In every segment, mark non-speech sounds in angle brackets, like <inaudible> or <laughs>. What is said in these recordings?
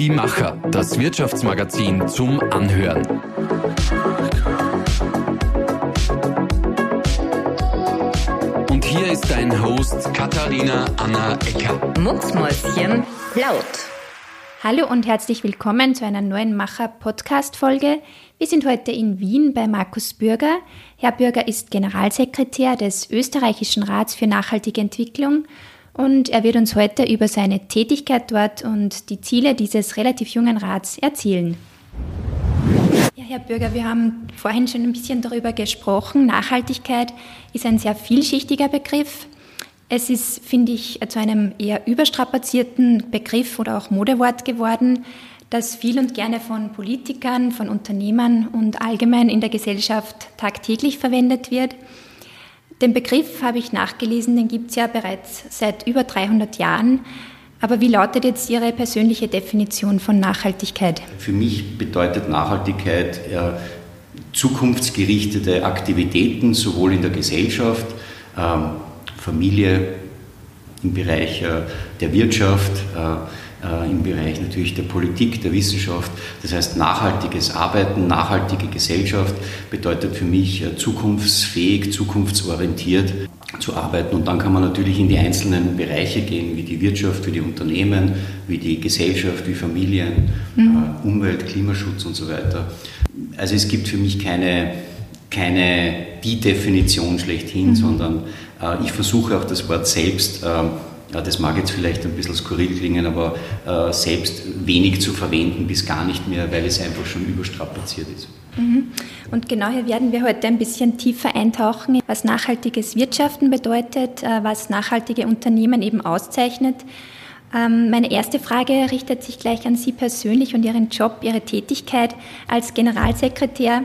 Die Macher, das Wirtschaftsmagazin zum Anhören. Und hier ist dein Host Katharina Anna Ecker. Mucksmäuschen laut. Hallo und herzlich willkommen zu einer neuen Macher-Podcast-Folge. Wir sind heute in Wien bei Markus Bürger. Herr Bürger ist Generalsekretär des Österreichischen Rats für nachhaltige Entwicklung und er wird uns heute über seine Tätigkeit dort und die Ziele dieses relativ jungen Rats erzählen. Ja, Herr Bürger, wir haben vorhin schon ein bisschen darüber gesprochen. Nachhaltigkeit ist ein sehr vielschichtiger Begriff. Es ist, finde ich, zu einem eher überstrapazierten Begriff oder auch Modewort geworden, das viel und gerne von Politikern, von Unternehmern und allgemein in der Gesellschaft tagtäglich verwendet wird. Den Begriff habe ich nachgelesen, den gibt es ja bereits seit über 300 Jahren. Aber wie lautet jetzt Ihre persönliche Definition von Nachhaltigkeit? Für mich bedeutet Nachhaltigkeit äh, zukunftsgerichtete Aktivitäten, sowohl in der Gesellschaft, ähm, Familie, im Bereich äh, der Wirtschaft, äh, äh, im Bereich natürlich der Politik, der Wissenschaft. Das heißt, nachhaltiges Arbeiten, nachhaltige Gesellschaft bedeutet für mich äh, zukunftsfähig, zukunftsorientiert zu arbeiten. Und dann kann man natürlich in die einzelnen Bereiche gehen, wie die Wirtschaft, wie die Unternehmen, wie die Gesellschaft, wie Familien, mhm. Äh, Umwelt, Klimaschutz und so weiter. Also es gibt für mich keine, keine die Definition schlechthin, mhm. sondern äh, ich versuche auch das Wort selbst äh, das mag jetzt vielleicht ein bisschen skurril klingen, aber äh, selbst wenig zu verwenden bis gar nicht mehr, weil es einfach schon überstrapaziert ist. Mhm. Und genau hier werden wir heute ein bisschen tiefer eintauchen, was nachhaltiges Wirtschaften bedeutet, äh, was nachhaltige Unternehmen eben auszeichnet. Ähm, meine erste Frage richtet sich gleich an Sie persönlich und Ihren Job, Ihre Tätigkeit als Generalsekretär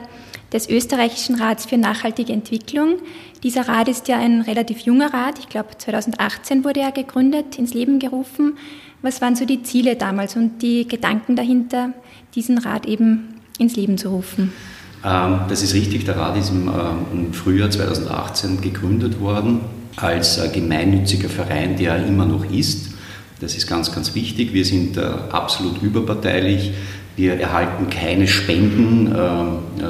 des Österreichischen Rats für nachhaltige Entwicklung. Dieser Rat ist ja ein relativ junger Rat. Ich glaube, 2018 wurde er gegründet, ins Leben gerufen. Was waren so die Ziele damals und die Gedanken dahinter, diesen Rat eben ins Leben zu rufen? Ähm, das ist richtig. Der Rat ist im, ähm, Frühjahr 2018 gegründet worden als äh, gemeinnütziger Verein, der er immer noch ist. Das ist ganz, ganz wichtig. Wir sind äh, absolut überparteilich. Wir erhalten keine Spenden, äh,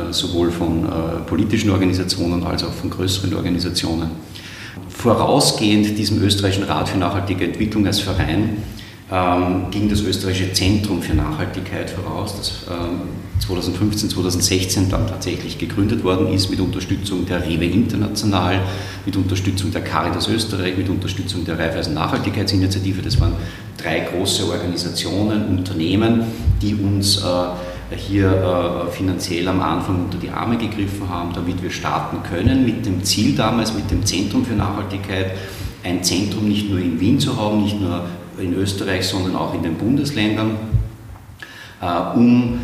äh, sowohl von äh, politischen Organisationen als auch von größeren Organisationen. Vorausgehend diesem österreichischen Rat für nachhaltige Entwicklung als Verein ähm, ging das österreichische Zentrum für Nachhaltigkeit voraus, das ähm, 2015, 2016 dann tatsächlich gegründet worden ist mit Unterstützung der Rewe International, mit Unterstützung der Caritas Österreich, mit Unterstützung der Raiffeisen Nachhaltigkeitsinitiative. Das waren drei große Organisationen, Unternehmen, die uns äh, hier äh, finanziell am Anfang unter die Arme gegriffen haben, damit wir starten können, mit dem Ziel damals, mit dem Zentrum für Nachhaltigkeit, ein Zentrum nicht nur in Wien zu haben, nicht nur in Österreich, sondern auch in den Bundesländern, äh, um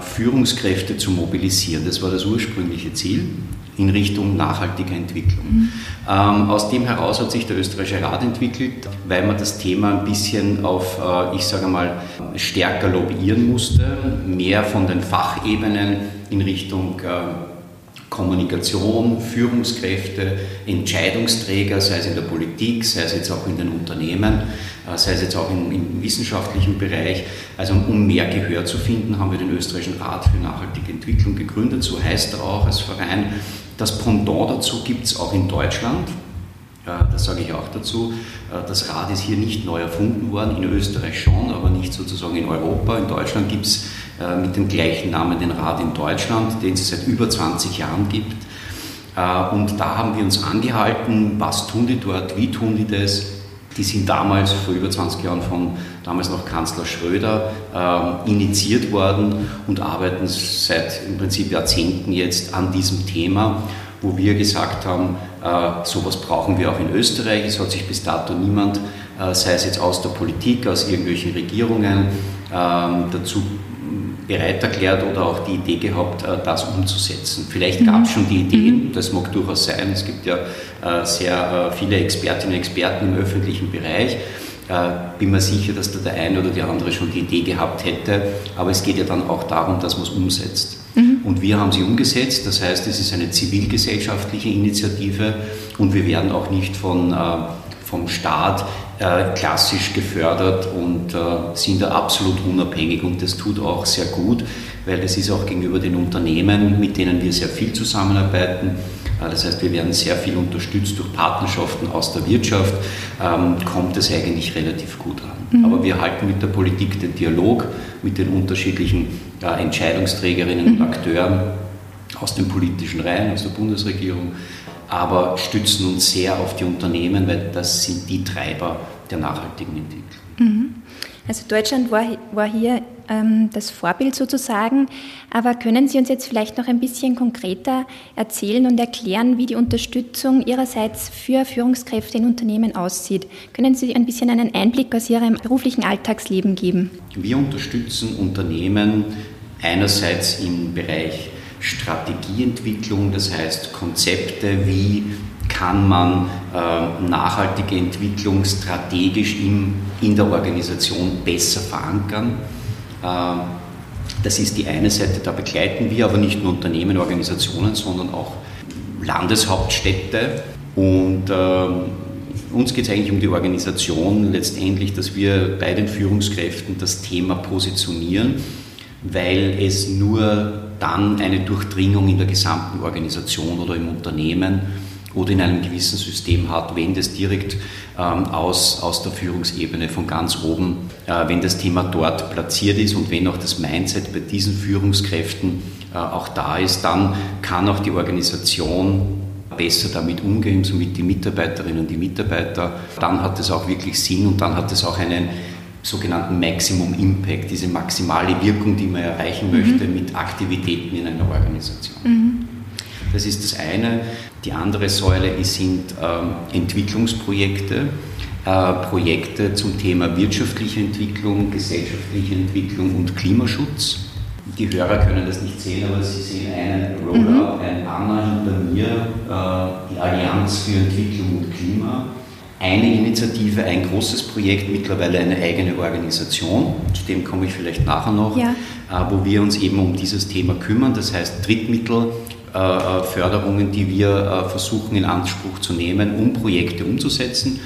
Führungskräfte zu mobilisieren. Das war das ursprüngliche Ziel in Richtung nachhaltiger Entwicklung. Mhm. Ähm, aus dem heraus hat sich der Österreichische Rat entwickelt, weil man das Thema ein bisschen auf, äh, ich sage mal, stärker lobbyieren musste, mehr von den Fachebenen in Richtung Kommunikation, Führungskräfte, Entscheidungsträger, sei es in der Politik, sei es jetzt auch in den Unternehmen, äh, sei es jetzt auch im, im, wissenschaftlichen Bereich. Also um mehr Gehör zu finden, haben wir den Österreichischen Rat für nachhaltige Entwicklung gegründet. So heißt er auch als Verein. Das Pendant dazu gibt es auch in Deutschland. Das sage ich auch dazu. Äh, das Rad ist hier nicht neu erfunden worden, in Österreich schon, aber nicht sozusagen in Europa. In Deutschland gibt es äh, mit dem gleichen Namen den Rad in Deutschland, den es seit über 20 Jahren gibt. Und da haben wir uns angehalten, was tun die dort, wie tun die das, die sind damals, vor über 20 Jahren, von damals noch Kanzler Schröder äh, initiiert worden und arbeiten seit im Prinzip Jahrzehnten jetzt an diesem Thema, wo wir gesagt haben, äh, sowas brauchen wir auch in Österreich. Es hat sich bis dato niemand, äh, sei es jetzt aus der Politik, aus irgendwelchen Regierungen, ähm, dazu bereit erklärt oder auch die Idee gehabt, äh, das umzusetzen. Vielleicht gab es mhm. schon die Ideen, mhm. das mag durchaus sein. Es gibt ja äh, sehr äh, viele Expertinnen und Experten im öffentlichen Bereich. Bin mir sicher, dass da der eine oder die andere schon die Idee gehabt hätte, aber es geht ja dann auch darum, dass man es umsetzt. Mhm. Und wir haben sie umgesetzt, das heißt, es ist eine zivilgesellschaftliche Initiative und wir werden auch nicht von vom Staat äh, klassisch gefördert und äh, sind da absolut unabhängig und das tut auch sehr gut, weil das ist auch gegenüber den Unternehmen, mit denen wir sehr viel zusammenarbeiten, äh, das heißt, wir werden sehr viel unterstützt durch Partnerschaften aus der Wirtschaft, ähm, kommt es eigentlich relativ gut an. Mhm. Aber wir halten mit der Politik den Dialog mit den unterschiedlichen äh, Entscheidungsträgerinnen mhm. und Akteuren aus den politischen Reihen, aus der Bundesregierung, aber stützen uns sehr auf die Unternehmen, weil das sind die Treiber der nachhaltigen Entwicklung. Mhm. Also Deutschland war, war hier ähm, das Vorbild sozusagen, aber können Sie uns jetzt vielleicht noch ein bisschen konkreter erzählen und erklären, wie die Unterstützung Ihrerseits für Führungskräfte in Unternehmen aussieht? Können Sie ein bisschen einen Einblick aus Ihrem beruflichen Alltagsleben geben? Wir unterstützen Unternehmen einerseits im Bereich Strategieentwicklung, das heißt Konzepte, wie kann man äh, nachhaltige Entwicklung strategisch in, der Organisation besser verankern. Äh, das ist die eine Seite, da begleiten wir aber nicht nur Unternehmen, Organisationen, sondern auch Landeshauptstädte. Und äh, uns geht es eigentlich um die Organisation letztendlich, dass wir bei den Führungskräften das Thema positionieren, weil es nur dann eine Durchdringung in der gesamten Organisation oder im Unternehmen oder in einem gewissen System hat, wenn das direkt ähm, aus, aus der Führungsebene von ganz oben, äh, wenn das Thema dort platziert ist und wenn auch das Mindset bei diesen Führungskräften äh, auch da ist, dann kann auch die Organisation besser damit umgehen, somit die Mitarbeiterinnen und die Mitarbeiter. Dann hat es auch wirklich Sinn und dann hat es auch einen sogenannten Maximum Impact, diese maximale Wirkung, die man erreichen mhm. möchte mit Aktivitäten in einer Organisation. Mhm. Das ist das eine. Die andere Säule sind ähm, Entwicklungsprojekte, äh, Projekte zum Thema wirtschaftliche Entwicklung, gesellschaftliche Entwicklung und Klimaschutz. Die Hörer können das nicht sehen, aber sie sehen einen Roller, mhm. ein Banner hinter mir, äh, die Allianz für Entwicklung und Klima eine Initiative, ein großes Projekt, mittlerweile eine eigene Organisation, zu dem komme ich vielleicht nachher noch, ja. Äh, wo wir uns eben um dieses Thema kümmern. Das heißt Drittmittelförderungen, äh, die wir äh, versuchen in Anspruch zu nehmen, um Projekte umzusetzen.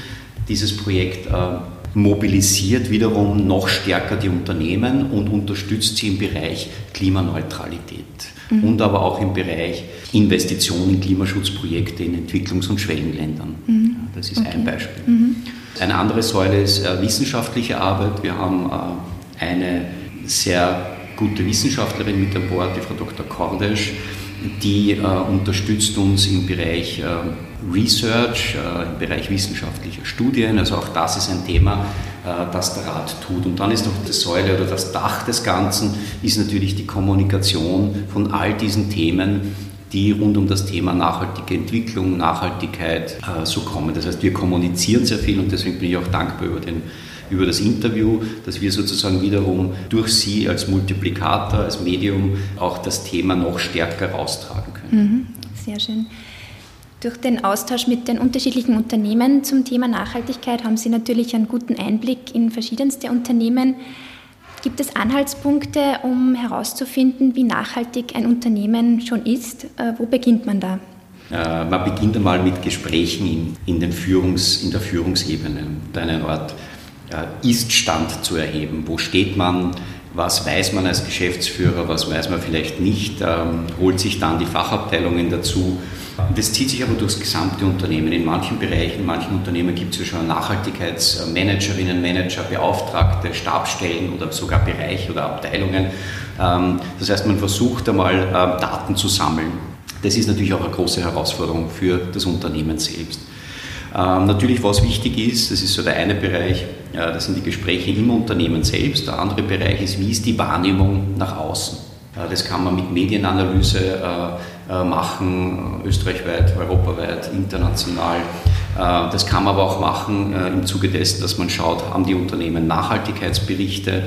Dieses Projekt mobilisiert wiederum noch stärker die Unternehmen und unterstützt sie im Bereich Klimaneutralität mhm. und aber auch im Bereich Investitionen in Klimaschutzprojekte in Entwicklungs- und Schwellenländern. Mhm. Das ist okay. ein Beispiel. Mhm. Eine andere Säule ist äh, wissenschaftliche Arbeit. Wir haben äh, eine sehr gute Wissenschaftlerin mit an Bord, die Frau Dr. Kordesch, die äh, unterstützt uns im Bereich äh, Research, äh, im Bereich wissenschaftlicher Studien. Also auch das ist ein Thema, äh, das der Rat tut. Und dann ist noch die Säule oder das Dach des Ganzen, ist natürlich die Kommunikation von all diesen Themen die rund um das Thema nachhaltige Entwicklung, Nachhaltigkeit äh, so kommen. Das heißt, wir kommunizieren sehr viel und deswegen bin ich auch dankbar über, den, über das Interview, dass wir sozusagen wiederum durch Sie als Multiplikator, als Medium auch das Thema noch stärker raustragen können. Mhm, sehr schön. Durch den Austausch mit den unterschiedlichen Unternehmen zum Thema Nachhaltigkeit haben Sie natürlich einen guten Einblick in verschiedenste Unternehmen. Gibt es Anhaltspunkte, um herauszufinden, wie nachhaltig ein Unternehmen schon ist? Äh, wo beginnt man da? Äh, man beginnt einmal mit Gesprächen in, in, Führungs, in der Führungsebene, einen Ort äh, Ist-Stand zu erheben. Wo steht man? Was weiß man als Geschäftsführer? Was weiß man vielleicht nicht? Ähm, holt sich dann die Fachabteilungen dazu? Das zieht sich aber durchs gesamte Unternehmen. In manchen Bereichen, in manchen Unternehmen gibt es ja schon Nachhaltigkeitsmanagerinnen, Manager, Beauftragte, Stabsstellen oder sogar Bereiche oder Abteilungen. Ähm, das heißt, man versucht einmal ähm, Daten zu sammeln. Das ist natürlich auch eine große Herausforderung für das Unternehmen selbst. Ähm, natürlich, was wichtig ist, das ist so der eine Bereich, das sind die Gespräche im Unternehmen selbst. Der andere Bereich ist, wie ist die Wahrnehmung nach außen? Das kann man mit Medienanalyse äh, äh, machen, österreichweit, europaweit, international. Äh, das kann man aber auch machen im Zuge dessen, dass man schaut, haben die Unternehmen Nachhaltigkeitsberichte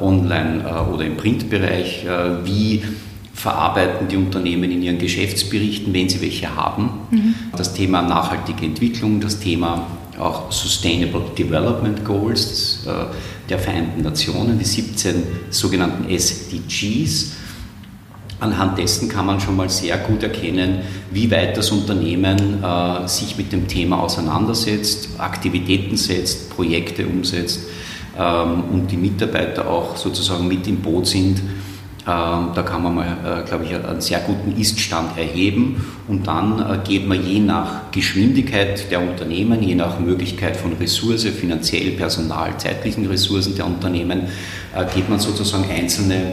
online oder im Printbereich, wie verarbeiten die Unternehmen in ihren Geschäftsberichten, wenn sie welche haben. Mhm. Das Thema nachhaltige Entwicklung, das Thema auch Sustainable Development Goals der Vereinten Nationen, die 17 sogenannten SDGs. Anhand dessen kann man schon mal sehr gut erkennen, wie weit das Unternehmen äh, sich mit dem Thema auseinandersetzt, Aktivitäten setzt, Projekte umsetzt ähm, und die Mitarbeiter auch sozusagen mit im Boot sind. Ähm, da kann man mal, äh, glaube ich, einen sehr guten Ist-Stand erheben und dann äh, geht man je nach Geschwindigkeit der Unternehmen, je nach Möglichkeit von Ressource, finanziell, Personal, zeitlichen Ressourcen der Unternehmen, äh, geht man sozusagen einzelne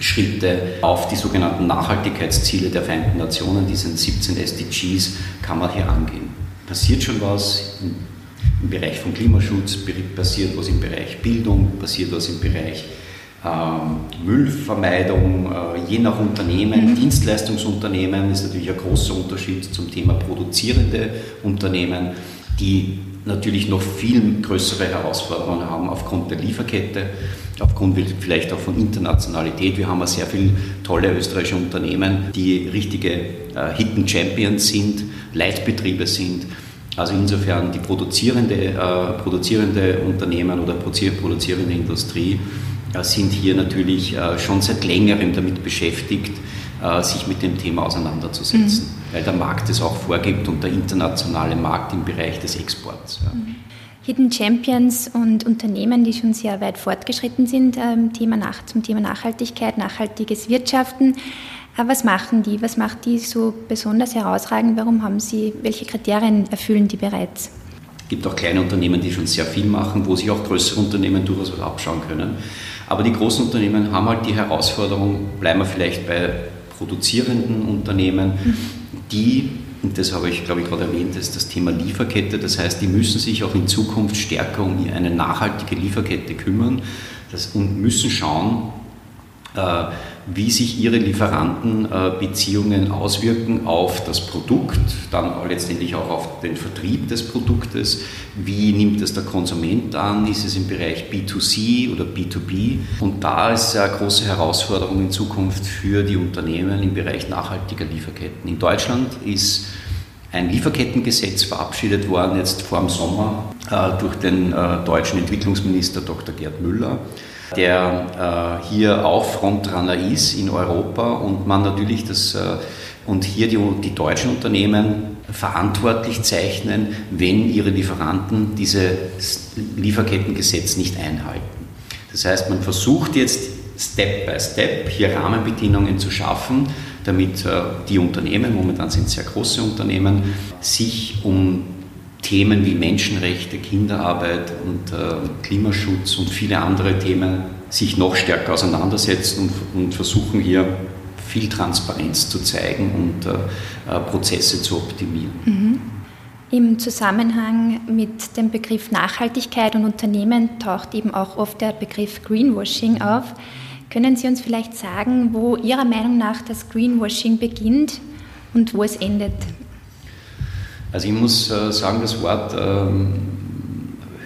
Schritte auf die sogenannten Nachhaltigkeitsziele der Vereinten Nationen, diesen 17 SDGs, kann man hier angehen. Passiert schon was im Bereich von Klimaschutz, passiert was im Bereich Bildung, passiert was im Bereich ähm, Müllvermeidung, äh, je nach Unternehmen, mhm. Dienstleistungsunternehmen ist natürlich ein großer Unterschied zum Thema produzierende Unternehmen, die natürlich noch viel größere Herausforderungen haben aufgrund der Lieferkette aufgrund vielleicht auch von Internationalität. Wir haben sehr viele tolle österreichische Unternehmen, die richtige äh, Hidden Champions sind, Leitbetriebe sind. Also insofern die produzierende, äh, produzierende Unternehmen oder produzierende Industrie äh, sind hier natürlich äh, schon seit längerem damit beschäftigt, sich mit dem Thema auseinanderzusetzen, mhm. weil der Markt es auch vorgibt und der internationale Markt im Bereich des Exports. Ja. Mhm. Hidden Champions und Unternehmen, die schon sehr weit fortgeschritten sind ähm, Thema nach, zum Thema Nachhaltigkeit, nachhaltiges Wirtschaften. Aber was machen die? Was macht die so besonders herausragend? Warum haben sie, welche Kriterien erfüllen die bereits? Es gibt auch kleine Unternehmen, die schon sehr viel machen, wo sich auch größere Unternehmen durchaus was abschauen können. Aber die großen Unternehmen haben halt die Herausforderung, bleiben wir vielleicht bei produzierenden Unternehmen, die und das habe ich, glaube ich, gerade erwähnt, das ist das Thema Lieferkette. Das heißt, die müssen sich auch in Zukunft stärker um eine nachhaltige Lieferkette kümmern und müssen schauen, wie sich ihre Lieferantenbeziehungen auswirken auf das Produkt, dann letztendlich auch auf den Vertrieb des Produktes. Wie nimmt es der Konsument an? Ist es im Bereich B2C oder B2B? Und da ist eine große Herausforderung in Zukunft für die Unternehmen im Bereich nachhaltiger Lieferketten. In Deutschland ist ein Lieferkettengesetz verabschiedet worden, jetzt vor dem Sommer, äh, durch den äh, deutschen Entwicklungsminister Dr. Gerd Müller der äh, hier auch Frontrunner ist in Europa und man natürlich das äh, und hier die, die deutschen Unternehmen verantwortlich zeichnen, wenn ihre Lieferanten dieses Lieferkettengesetz nicht einhalten. Das heißt, man versucht jetzt Step by Step hier Rahmenbedingungen zu schaffen, damit äh, die Unternehmen, momentan sind es sehr große Unternehmen, sich um Themen wie Menschenrechte, Kinderarbeit und äh, Klimaschutz und viele andere Themen sich noch stärker auseinandersetzen und, und versuchen hier viel Transparenz zu zeigen und äh, äh, Prozesse zu optimieren. Mhm. Im Zusammenhang mit dem Begriff Nachhaltigkeit und Unternehmen taucht eben auch oft der Begriff Greenwashing auf. Können Sie uns vielleicht sagen, wo Ihrer Meinung nach das Greenwashing beginnt und wo es endet? Also ich muss äh, sagen, das Wort ähm,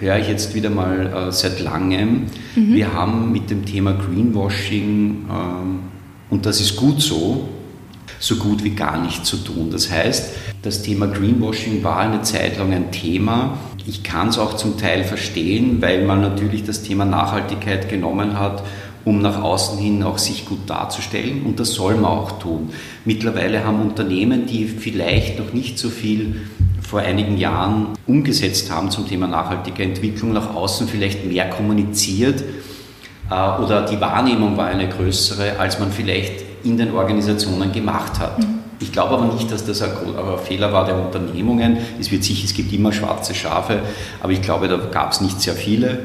höre ich jetzt wieder mal äh, seit langem. Mhm. Wir haben mit dem Thema Greenwashing, ähm, und das ist gut so, so gut wie gar nichts zu tun. Das heißt, das Thema Greenwashing war eine Zeit lang ein Thema. Ich kann es auch zum Teil verstehen, weil man natürlich das Thema Nachhaltigkeit genommen hat um nach außen hin auch sich gut darzustellen und das soll man auch tun. Mittlerweile haben Unternehmen, die vielleicht noch nicht so viel vor einigen Jahren umgesetzt haben zum Thema nachhaltige Entwicklung, nach außen vielleicht mehr kommuniziert äh, oder die Wahrnehmung war eine größere, als man vielleicht in den Organisationen gemacht hat. Mhm. Ich glaube aber nicht, dass das ein, Fehler war der Unternehmungen. Es wird sicher, es gibt immer schwarze Schafe, aber ich glaube, da gab es nicht sehr viele.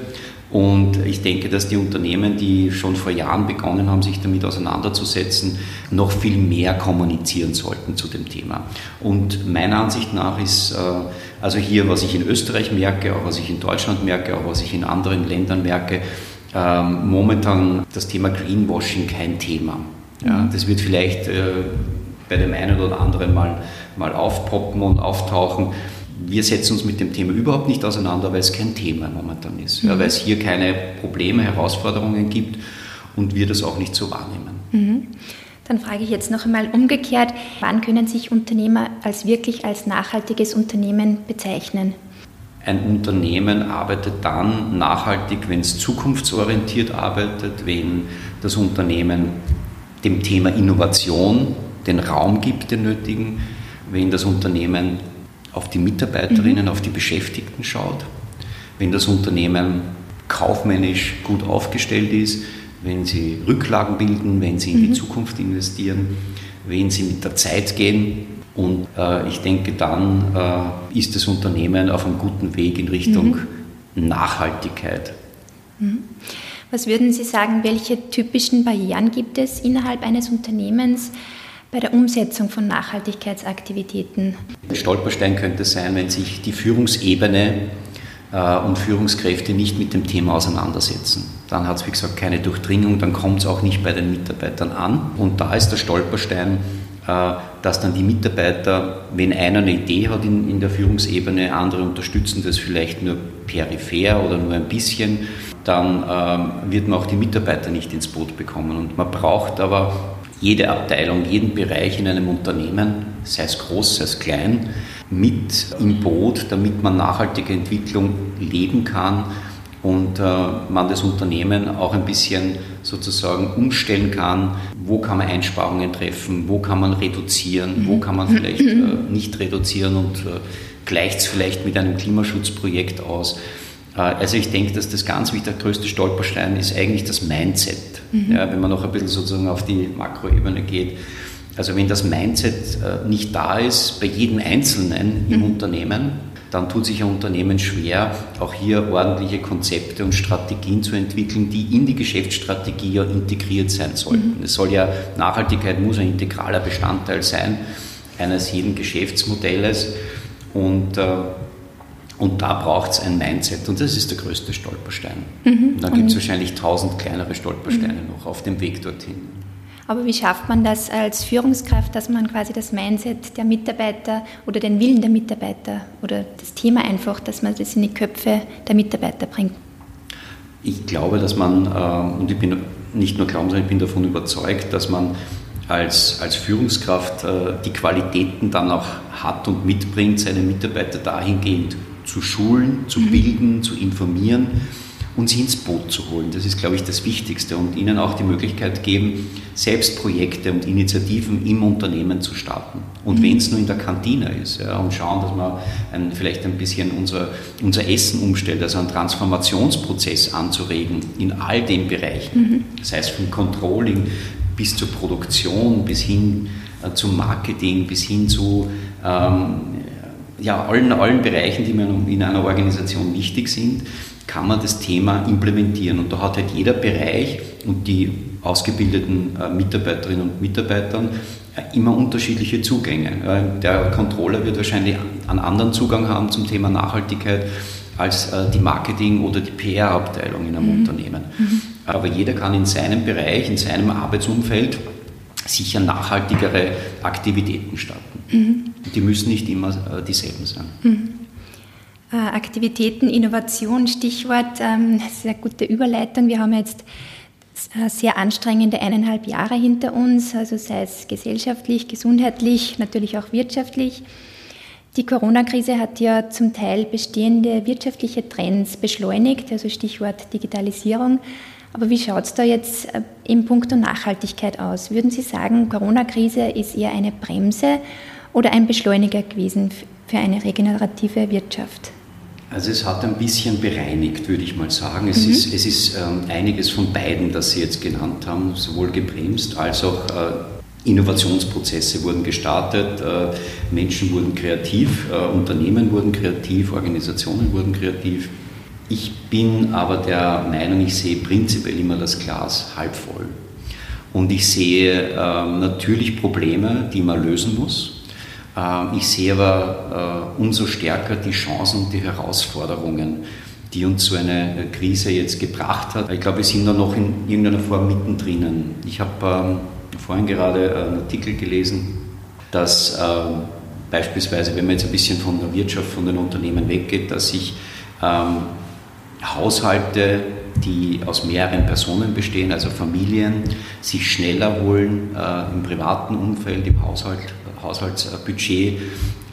Und ich denke, dass die Unternehmen, die schon vor Jahren begonnen haben, sich damit auseinanderzusetzen, noch viel mehr kommunizieren sollten zu dem Thema. Und meiner Ansicht nach ist, äh, also hier, was ich in Österreich merke, auch was ich in Deutschland merke, auch was ich in anderen Ländern merke, ähm, momentan das Thema Greenwashing kein Thema. Ja, mhm. das wird vielleicht äh, bei dem einen oder anderen mal, mal aufpoppen und auftauchen wir setzen uns mit dem Thema überhaupt nicht auseinander, weil es kein Thema momentan ist, mhm. ja, weil es hier keine Probleme, Herausforderungen gibt und wir das auch nicht so wahrnehmen. Mhm. Dann frage ich jetzt noch einmal umgekehrt, wann können sich Unternehmer als wirklich als nachhaltiges Unternehmen bezeichnen? Ein Unternehmen arbeitet dann nachhaltig, wenn es zukunftsorientiert arbeitet, wenn das Unternehmen dem Thema Innovation den Raum gibt, den nötigen, wenn das Unternehmen auf die Mitarbeiterinnen, mhm. auf die Beschäftigten schaut, wenn das Unternehmen kaufmännisch gut aufgestellt ist, wenn sie Rücklagen bilden, wenn sie in die mhm. Zukunft investieren, wenn sie mit der Zeit gehen. Und äh, ich denke, dann äh, ist das Unternehmen auf einem guten Weg in Richtung mhm. Nachhaltigkeit. Mhm. Was würden Sie sagen, welche typischen Barrieren gibt es innerhalb eines Unternehmens bei der Umsetzung von Nachhaltigkeitsaktivitäten? Ein Stolperstein könnte sein, wenn sich die Führungsebene äh, und Führungskräfte nicht mit dem Thema auseinandersetzen. Dann hat es, wie gesagt, keine Durchdringung, dann kommt es auch nicht bei den Mitarbeitern an. Und da ist der Stolperstein, äh, dass dann die Mitarbeiter, wenn einer eine Idee hat in, der Führungsebene, andere unterstützen das vielleicht nur peripher oder nur ein bisschen, dann ähm, wird man auch die Mitarbeiter nicht ins Boot bekommen. Und man braucht aber jede Abteilung, jeden Bereich in einem Unternehmen, sei es groß, sei es klein, mit im Boot, damit man nachhaltige Entwicklung leben kann und äh, man das Unternehmen auch ein bisschen sozusagen umstellen kann, wo kann man Einsparungen treffen, wo kann man reduzieren, wo kann man vielleicht <laughs> äh, nicht reduzieren und äh, gleicht es vielleicht mit einem Klimaschutzprojekt aus. Äh, also ich denke, dass das ganz wichtig, der größte Stolperstein ist eigentlich das Mindset. Mhm. Ja, wenn man noch ein bisschen sozusagen auf die Makroebene geht. Also wenn das Mindset äh, nicht da ist bei jedem Einzelnen im mhm. Unternehmen, dann tut sich ein Unternehmen schwer, auch hier ordentliche Konzepte und Strategien zu entwickeln, die in die Geschäftsstrategie ja integriert sein sollten. Mhm. Es soll ja, Nachhaltigkeit muss ein integraler Bestandteil sein eines jeden Geschäftsmodells und äh, und da braucht es ein Mindset und das ist der größte Stolperstein. Mhm. Und dann gibt es wahrscheinlich tausend kleinere Stolpersteine mhm. noch auf dem Weg dorthin. Aber wie schafft man das als Führungskraft, dass man quasi das Mindset der Mitarbeiter oder den Willen der Mitarbeiter oder das Thema einfach, dass man das in die Köpfe der Mitarbeiter bringt? Ich glaube, dass man, äh, und ich bin nicht nur glauben, sondern ich bin davon überzeugt, dass man als, als Führungskraft äh, die Qualitäten dann auch hat und mitbringt, seine Mitarbeiter dahingehend zu schulen, zu mhm. bilden, zu informieren und sie ins Boot zu holen. Das ist, glaube ich, das Wichtigste und ihnen auch die Möglichkeit geben, selbst Projekte und Initiativen im Unternehmen zu starten. Und mhm. wenn es nur in der Kantine ist ja, und schauen, dass man ein, vielleicht ein bisschen unser, unser Essen umstellt, also einen Transformationsprozess anzuregen in all den Bereichen, mhm. sei es vom Controlling bis zur Produktion, bis hin äh, zum Marketing, bis hin zu ähm, ja, allen, allen Bereichen, die mir in einer Organisation wichtig sind, kann man das Thema implementieren. Und da hat halt jeder Bereich und die ausgebildeten äh, Mitarbeiterinnen und Mitarbeitern äh, immer unterschiedliche Zugänge. Äh, der Controller wird wahrscheinlich einen anderen Zugang haben zum Thema Nachhaltigkeit als die Marketing- oder die PR-Abteilung in einem mhm. Unternehmen. Mhm. Aber jeder kann in seinem Bereich, in seinem Arbeitsumfeld sicher nachhaltigere Aktivitäten starten. Mhm. Die müssen nicht immer äh, dieselben sein. Mhm. Äh, Aktivitäten, Innovation, Stichwort, ähm, sehr gute Überleitung. Wir haben jetzt äh, sehr anstrengende eineinhalb Jahre hinter uns, also sei es gesellschaftlich, gesundheitlich, natürlich auch wirtschaftlich. Die Corona-Krise hat ja zum Teil bestehende wirtschaftliche Trends beschleunigt, also Stichwort Digitalisierung. Aber wie schaut es da jetzt äh, im Punkt Nachhaltigkeit aus? Würden Sie sagen, Corona-Krise ist eher eine Bremse oder ein Beschleuniger gewesen für eine regenerative Wirtschaft? Also es hat ein bisschen bereinigt, würde ich mal sagen. Es mhm. ist, es ist ähm, einiges von beiden, das Sie jetzt genannt haben, sowohl gebremst als auch äh, Innovationsprozesse wurden gestartet, äh, Menschen wurden kreativ, äh, Unternehmen wurden kreativ, Organisationen wurden kreativ. Ich bin aber der Meinung, ich sehe prinzipiell immer das Glas halb voll. Und ich sehe äh, natürlich Probleme, die man lösen muss. Äh, ich sehe aber äh, umso stärker die Chancen und die Herausforderungen, die uns so eine Krise jetzt gebracht hat. Ich glaube, wir sind da noch in irgendeiner Form mittendrin. Ich habe ähm, vorhin gerade einen Artikel gelesen, dass äh, beispielsweise, wenn man jetzt ein bisschen von der Wirtschaft, von den Unternehmen weggeht, dass sich ähm, Haushalte, die aus mehreren Personen bestehen, also Familien, sich schneller holen äh, im privaten Umfeld, im Haushalt, Haushaltsbudget,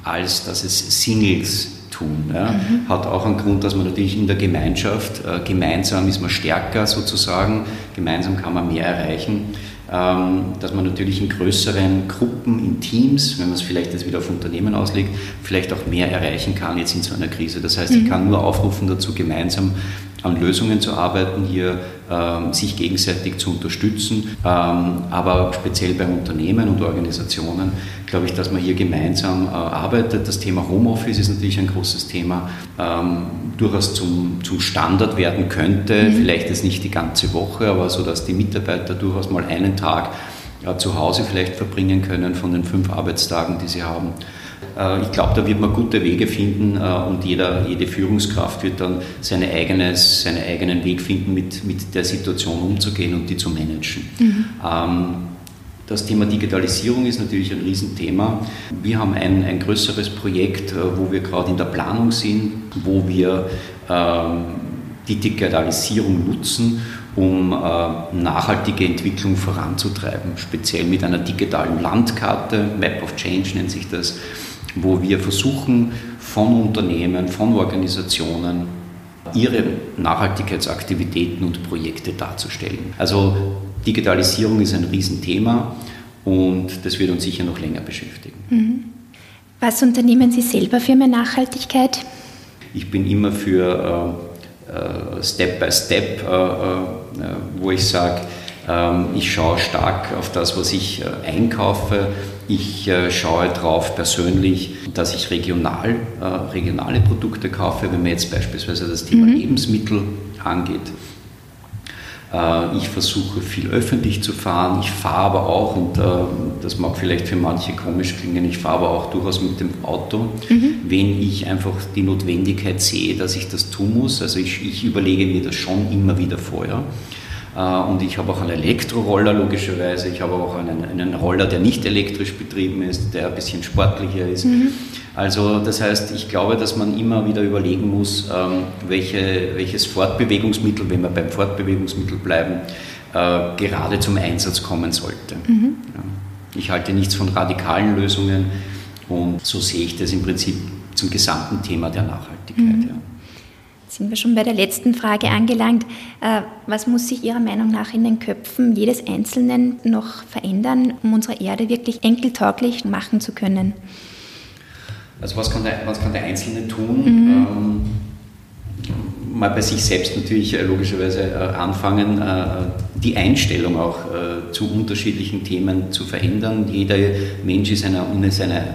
als dass es Singles tun. Ja. Mhm. Hat auch einen Grund, dass man natürlich in der Gemeinschaft, äh, gemeinsam ist man stärker sozusagen, gemeinsam kann man mehr erreichen. Ähm, dass man natürlich in größeren Gruppen, in Teams, wenn man es vielleicht jetzt wieder auf Unternehmen auslegt, vielleicht auch mehr erreichen kann jetzt in so einer Krise. Das heißt, ich mhm. kann nur aufrufen dazu, gemeinsam an Lösungen zu arbeiten, hier ähm, sich gegenseitig zu unterstützen. Ähm, aber speziell bei Unternehmen und Organisationen glaube ich, dass man hier gemeinsam äh, arbeitet. Das Thema Homeoffice ist natürlich ein großes Thema, ähm, durchaus zum, zum Standard werden könnte. Mhm. Vielleicht jetzt nicht die ganze Woche, aber so, dass die Mitarbeiter durchaus mal einen Tag ja, zu Hause vielleicht verbringen können von den fünf Arbeitstagen, die sie haben. Äh, ich glaube, da wird man gute Wege finden äh, und jeder, jede Führungskraft wird dann seine eigenes, seinen eigenen Weg finden, mit, mit der Situation umzugehen und die zu managen. Mhm. Ähm, das Thema Digitalisierung ist natürlich ein Riesenthema. Wir haben ein, ein größeres Projekt, äh, wo wir gerade in der Planung sind, wo wir ähm, die Digitalisierung nutzen, um äh, nachhaltige Entwicklung voranzutreiben, speziell mit einer digitalen Landkarte, Map of Change nennt sich das, wo wir versuchen, von Unternehmen, von Organisationen ihre Nachhaltigkeitsaktivitäten und Projekte darzustellen. Also Digitalisierung ist ein Riesenthema und das wird uns sicher noch länger beschäftigen. Mhm. Was unternehmen Sie selber für mehr Nachhaltigkeit? Ich bin immer für äh, äh Step by Step, äh, äh, wo ich sage, ähm, ich schaue stark auf das, was ich einkaufe. Ich äh, schaue darauf persönlich, dass ich regional, äh, regionale Produkte kaufe, wenn man jetzt beispielsweise das Thema mhm. Lebensmittel angeht. Ich versuche viel öffentlich zu fahren. Ich fahre aber auch, und das mag vielleicht für manche komisch klingen, ich fahre aber auch durchaus mit dem Auto, mhm. wenn ich einfach die Notwendigkeit sehe, dass ich das tun muss. Also ich, ich überlege mir das schon immer wieder vorher. Äh, und ich habe auch einen Elektroroller logischerweise. Ich habe auch einen, einen, Roller, der nicht elektrisch betrieben ist, der ein bisschen sportlicher ist. Mhm. Also das heißt, ich glaube, dass man immer wieder überlegen muss, ähm, welche, welches Fortbewegungsmittel, wenn wir beim Fortbewegungsmittel bleiben, äh, gerade zum Einsatz kommen sollte. Mhm. Ich halte nichts von radikalen Lösungen und so sehe ich das im Prinzip zum gesamten Thema der Nachhaltigkeit. Mhm. Ja sind wir schon bei der letzten Frage angelangt. Äh, was muss sich Ihrer Meinung nach in den Köpfen jedes Einzelnen noch verändern, um unsere Erde wirklich enkeltauglich machen zu können? Also was kann der, was kann der Einzelne tun? Mhm. Ähm, mal bei sich selbst natürlich äh, logischerweise äh, anfangen, äh, die Einstellung auch zu unterschiedlichen Themen zu verändern. Jeder Mensch ist in einer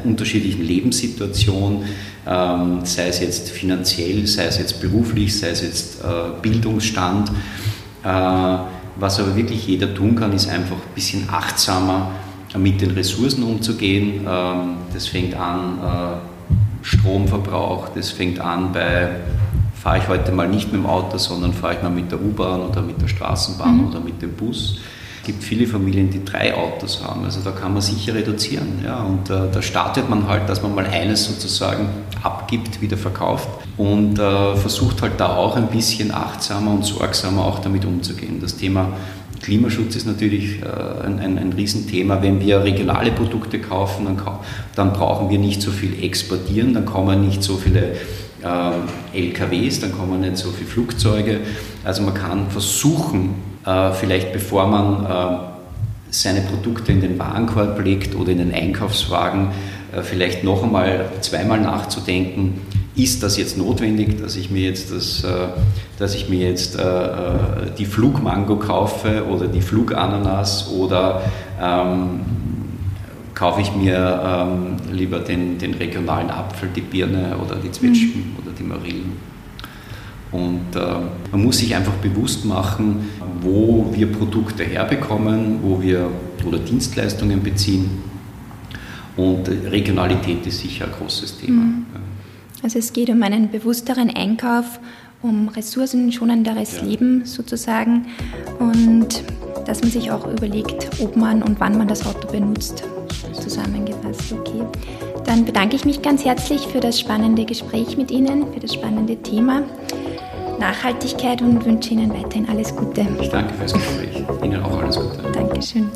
unterschiedlichen Lebenssituation, ähm, sei es jetzt finanziell, sei es jetzt beruflich, sei es jetzt Bildungsstand. Was aber wirklich jeder tun kann, ist einfach ein bisschen achtsamer mit den Ressourcen umzugehen. Ähm, das fängt an Stromverbrauch, das fängt an bei fahre ich heute mal nicht mit dem Auto, sondern fahre ich mal mit der U-Bahn oder mit der Straßenbahn mhm. oder mit dem Bus. Es gibt viele Familien, die drei Autos haben, also da kann man sicher reduzieren. Ja, und äh, da startet man halt, dass man mal eines sozusagen abgibt, wieder verkauft und äh, versucht halt da auch ein bisschen achtsamer und sorgsamer auch damit umzugehen. Das Thema Klimaschutz ist natürlich äh, ein, ein, ein Riesenthema. Wenn wir regionale Produkte kaufen, dann, dann brauchen wir nicht so viel exportieren, dann kommen nicht so viele LKWs, dann kommen nicht so viele Flugzeuge. Also man kann versuchen, äh, vielleicht bevor man äh, seine Produkte in den Warenkorb legt oder in den Einkaufswagen, äh, vielleicht noch einmal zweimal nachzudenken, ist das jetzt notwendig, dass ich mir jetzt, das, äh, dass ich mir jetzt äh, die Flugmango kaufe oder die Flugananas oder ähm, kaufe ich mir ähm, lieber den, den, regionalen Apfel, die Birne oder die Zwetschgen mhm. oder die Marillen. Und äh, man muss sich einfach bewusst machen, wo wir Produkte herbekommen, wo wir oder Dienstleistungen beziehen. Und Regionalität ist sicher ein großes Thema. Mhm. Also es geht um einen bewussteren Einkauf, um ressourcenschonenderes ja. Leben sozusagen und dass man sich auch überlegt, ob man und wann man das Auto benutzt zusammengefasst. Okay. Dann bedanke ich mich ganz herzlich für das spannende Gespräch mit Ihnen, für das spannende Thema Nachhaltigkeit und wünsche Ihnen weiterhin alles Gute. Ich danke fürs Gespräch. Ihnen auch alles Gute. Dankeschön.